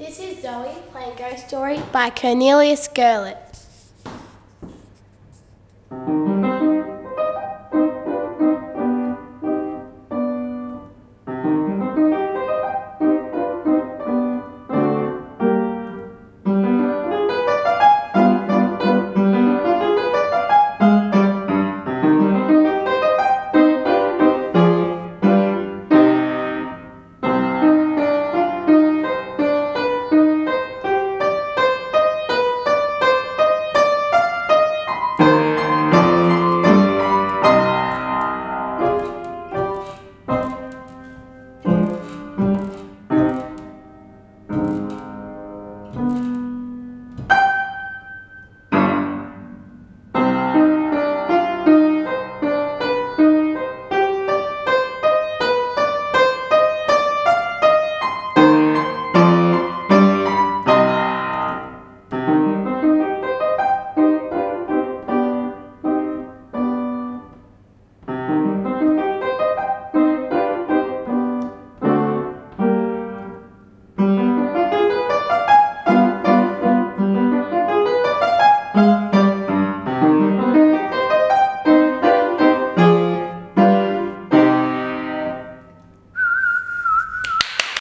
This is Zoe playing Ghost Story by Cornelius Gurlitt.